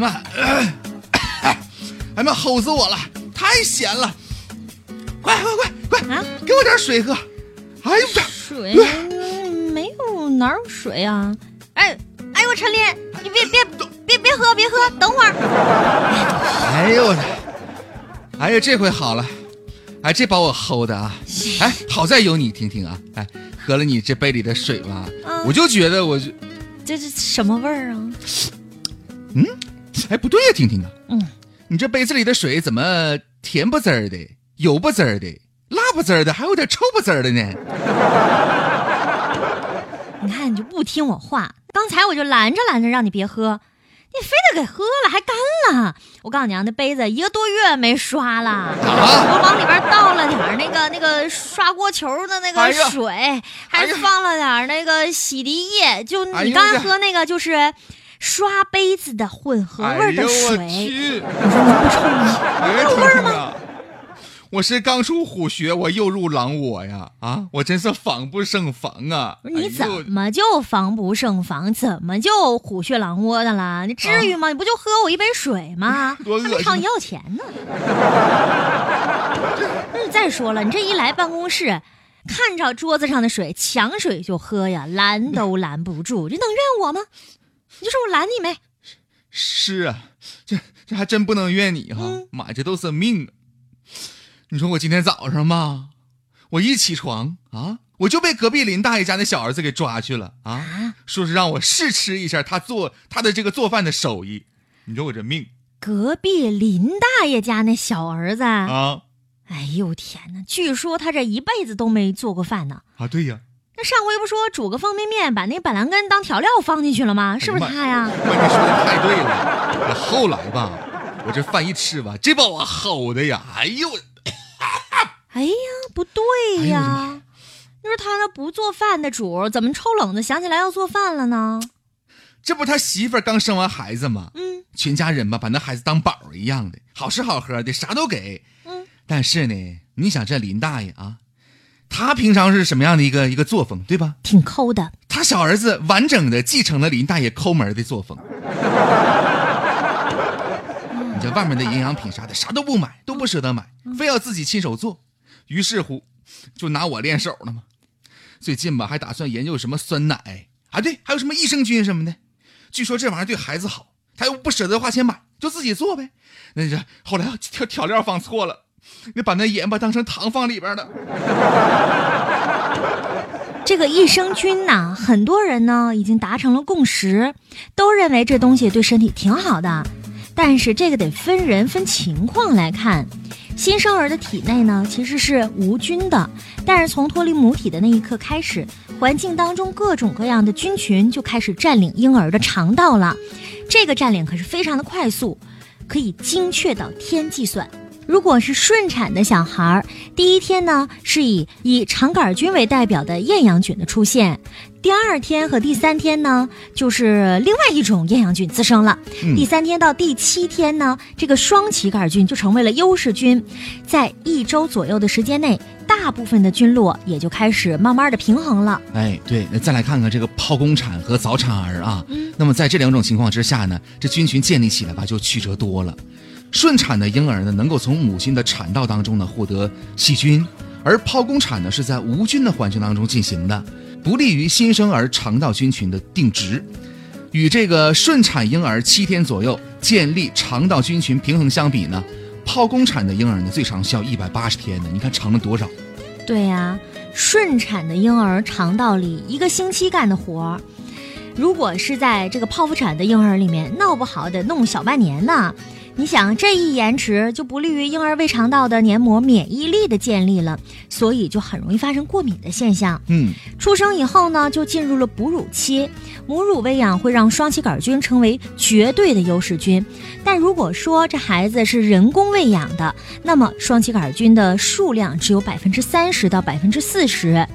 呀妈，哎呀妈，齁死我了，太咸了！快快快快，啊，给我点水喝！哎呦，水嗯没有哪有水啊？哎哎呦，陈林，你别别别别喝别喝，等会儿。哎呦我的，哎呀，这回好了，哎，这把我齁的啊！哎，好在有你，听听啊，哎，喝了你这杯里的水吧，嗯我就觉得我就，这是什么味儿啊？哎，不对呀，婷婷啊，嗯，你这杯子里的水怎么甜不滋儿的、油不滋儿的、辣不滋儿的，还有点臭不滋儿的呢？你看你就不听我话，刚才我就拦着拦着让你别喝，你非得给喝了，还干了。我告诉你啊，那杯子一个多月没刷了，啊，我往里边倒了点儿那个那个刷锅球的那个水，还放了点儿那个洗涤液，就你刚才喝那个就是刷杯子的混合味儿的哎我说，你不臭吗？哎，听听啊，我是刚出虎穴，我又入狼窝呀！啊，我真是防不胜防啊！你怎么就防不胜防？怎么就虎穴狼窝的了？你至于吗？你不就喝我一杯水吗？多恶心还没朝你要钱呢。嗯，再说了，你这一来办公室，看着桌子上的水，抢水就喝呀，拦都拦不住，这能怨我吗？你就说我拦你没？是啊，这这还真不能怨你哈！嗯妈，这都是命啊！你说我今天早上吧，我一起床啊，我就被隔壁林大爷家那小儿子给抓去了啊，啊，说是让我试吃一下他做他的这个做饭的手艺。你说我这命隔壁林大爷家那小儿子，啊哎呦天哪！据说他这一辈子都没做过饭呢。啊！对呀，那上回不说煮个方便面，把那板蓝根当调料放进去了吗？是不是他呀？妈，你说的太对了。那后来吧，我这饭一吃吧，这把我齁的呀！哎呦，哎呀，不对呀！你说他那不做饭的主，怎么抽冷子想起来要做饭了呢？这不他媳妇儿刚生完孩子吗？嗯全家人吧，把那孩子当宝一样的，好吃好喝的，啥都给。嗯，但是呢，你想这林大爷啊，他平常是什么样的一个一个作风，对吧？挺抠的。他小儿子完整的继承了林大爷抠门的作风。你这外面的营养品啥的，啥都不买，都不舍得买，非要自己亲手做。于是乎，就拿我练手了嘛。最近吧，还打算研究什么酸奶啊，对，还有什么益生菌什么的。据说这玩意儿对孩子好，他又不舍得花钱买，就自己做呗。那这后来调调料放错了，你把那盐巴当成糖放里边了。这个益生菌呐，很多人呢已经达成了共识，都认为这东西对身体挺好的。但是这个得分人分情况来看。新生儿的体内呢其实是无菌的，但是从脱离母体的那一刻开始，环境当中各种各样的菌群就开始占领婴儿的肠道了。这个占领可是非常的快速，可以精确到天计算。如果是顺产的小孩儿，第一天呢是以以肠杆菌为代表的厌氧菌的出现，第二天和第三天呢就是另外一种厌氧菌滋生了，嗯第三天到第七天呢，这个双歧杆菌就成为了优势菌，在一周左右的时间内，大部分的菌落也就开始慢慢的平衡了。哎，对，那再来看看这个剖宫产和早产儿啊。嗯那么在这两种情况之下呢，这菌群建立起来吧就曲折多了。顺产的婴儿呢，能够从母亲的产道当中呢获得细菌，而剖宫产呢是在无菌的环境当中进行的，不利于新生儿肠道菌群的定植。与这个顺产婴儿七天左右建立肠道菌群平衡相比呢，剖宫产的婴儿呢最长需要一百八十天呢，你看长了多少？对呀、顺产的婴儿肠道里一个星期干的活儿，如果是在这个剖腹产的婴儿里面，闹不好得弄小半年呢。你想，这一延迟就不利于婴儿胃肠道的黏膜免疫力的建立了，所以就很容易发生过敏的现象。嗯，出生以后呢，就进入了哺乳期，母乳喂养会让双歧杆菌成为绝对的优势菌。但如果说这孩子是人工喂养的，那么双歧杆菌的数量只有百分之三十到百分之四十。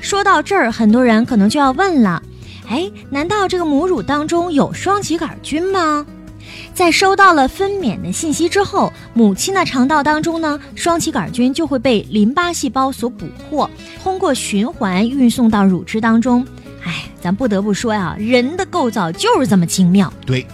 说到这儿，很多人可能就要问了：哎，难道这个母乳当中有双歧杆菌吗？在收到了分娩的信息之后，母亲的肠道当中呢，双歧杆菌就会被淋巴细胞所捕获，通过循环运送到乳汁当中。哎，咱不得不说呀，人的构造就是这么精妙。对，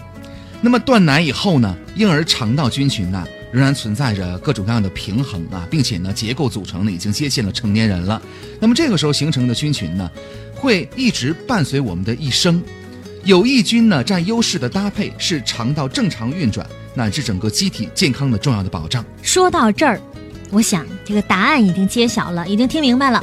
那么断奶以后呢，婴儿肠道菌群呢仍然存在着各种各样的平衡啊，并且呢结构组成呢已经接近了成年人了。那么这个时候形成的菌群呢，会一直伴随我们的一生。有益菌呢占优势的搭配是肠道正常运转乃至整个机体健康的重要的保障。说到这儿，我想这个答案已经揭晓了，已经听明白了。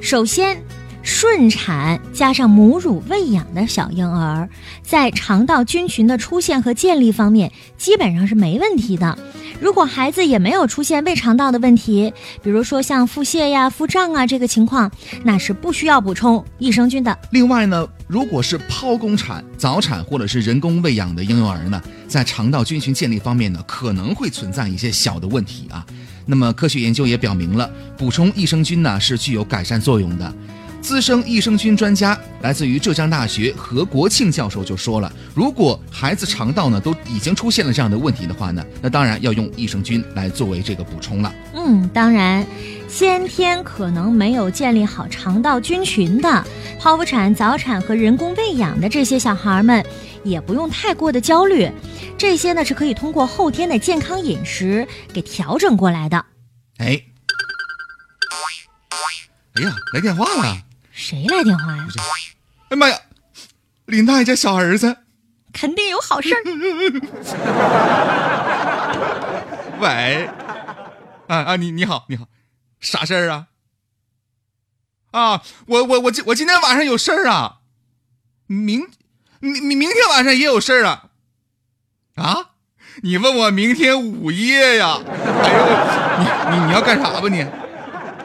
首先，顺产加上母乳喂养的小婴儿，在肠道菌群的出现和建立方面，基本上是没问题的。如果孩子也没有出现胃肠道的问题，比如说像腹泻呀、腹胀啊这个情况，那是不需要补充益生菌的。另外呢，如果是剖宫产、早产或者是人工喂养的婴幼儿呢，在肠道菌群建立方面呢，可能会存在一些小的问题啊。那么科学研究也表明了，补充益生菌呢是具有改善作用的。资深益生菌专家，来自于浙江大学何国庆教授就说了，如果孩子肠道呢都已经出现了这样的问题的话呢，那当然要用益生菌来作为这个补充了。嗯，当然，先天可能没有建立好肠道菌群的剖腹产、早产和人工喂养的这些小孩们，也不用太过的焦虑，这些呢是可以通过后天的健康饮食给调整过来的。哎，哎呀，来电话了！谁来电话呀？哎妈呀，林大爷家小儿子，肯定有好事儿。喂，啊啊，你你好你好，啥事儿啊？啊，我我我今我今天晚上有事儿啊，明明明明天晚上也有事儿啊。啊，你问我明天午夜呀？哎呦，你你你要干啥吧你？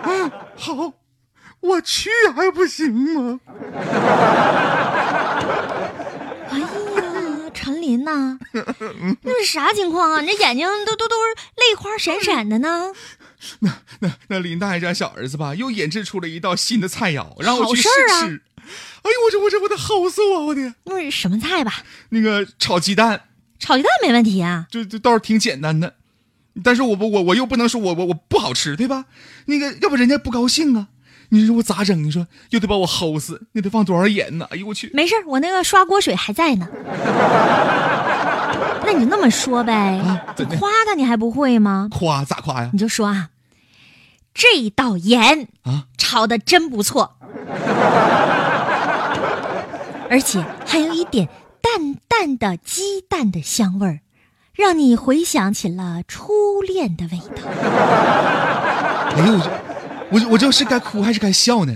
嗯，好。我去还不行吗？哎呀，陈林呐，那是啥情况啊？你这眼睛都都都是泪花闪闪的呢。那那那林大爷家小儿子吧，又研制出了一道新的菜肴，让我去试试。哎呦，我这我这我得齁死我！我的，那是什么菜吧？那个炒鸡蛋。炒鸡蛋没问题啊，这这倒是挺简单的，但是我不我我又不能说我我我不好吃，对吧？那个要不人家不高兴啊。你说我咋整？你说又得把我齁死，你得放多少盐呢？哎呦我去！没事我那个刷锅水还在呢。那你就那么说呗，夸他你还不会吗？夸咋夸呀？你就说啊，这道盐啊炒的真不错，而且还有一点淡淡的鸡蛋的香味儿，让你回想起了初恋的味道。哎呦我。我我就是该哭还是该笑呢？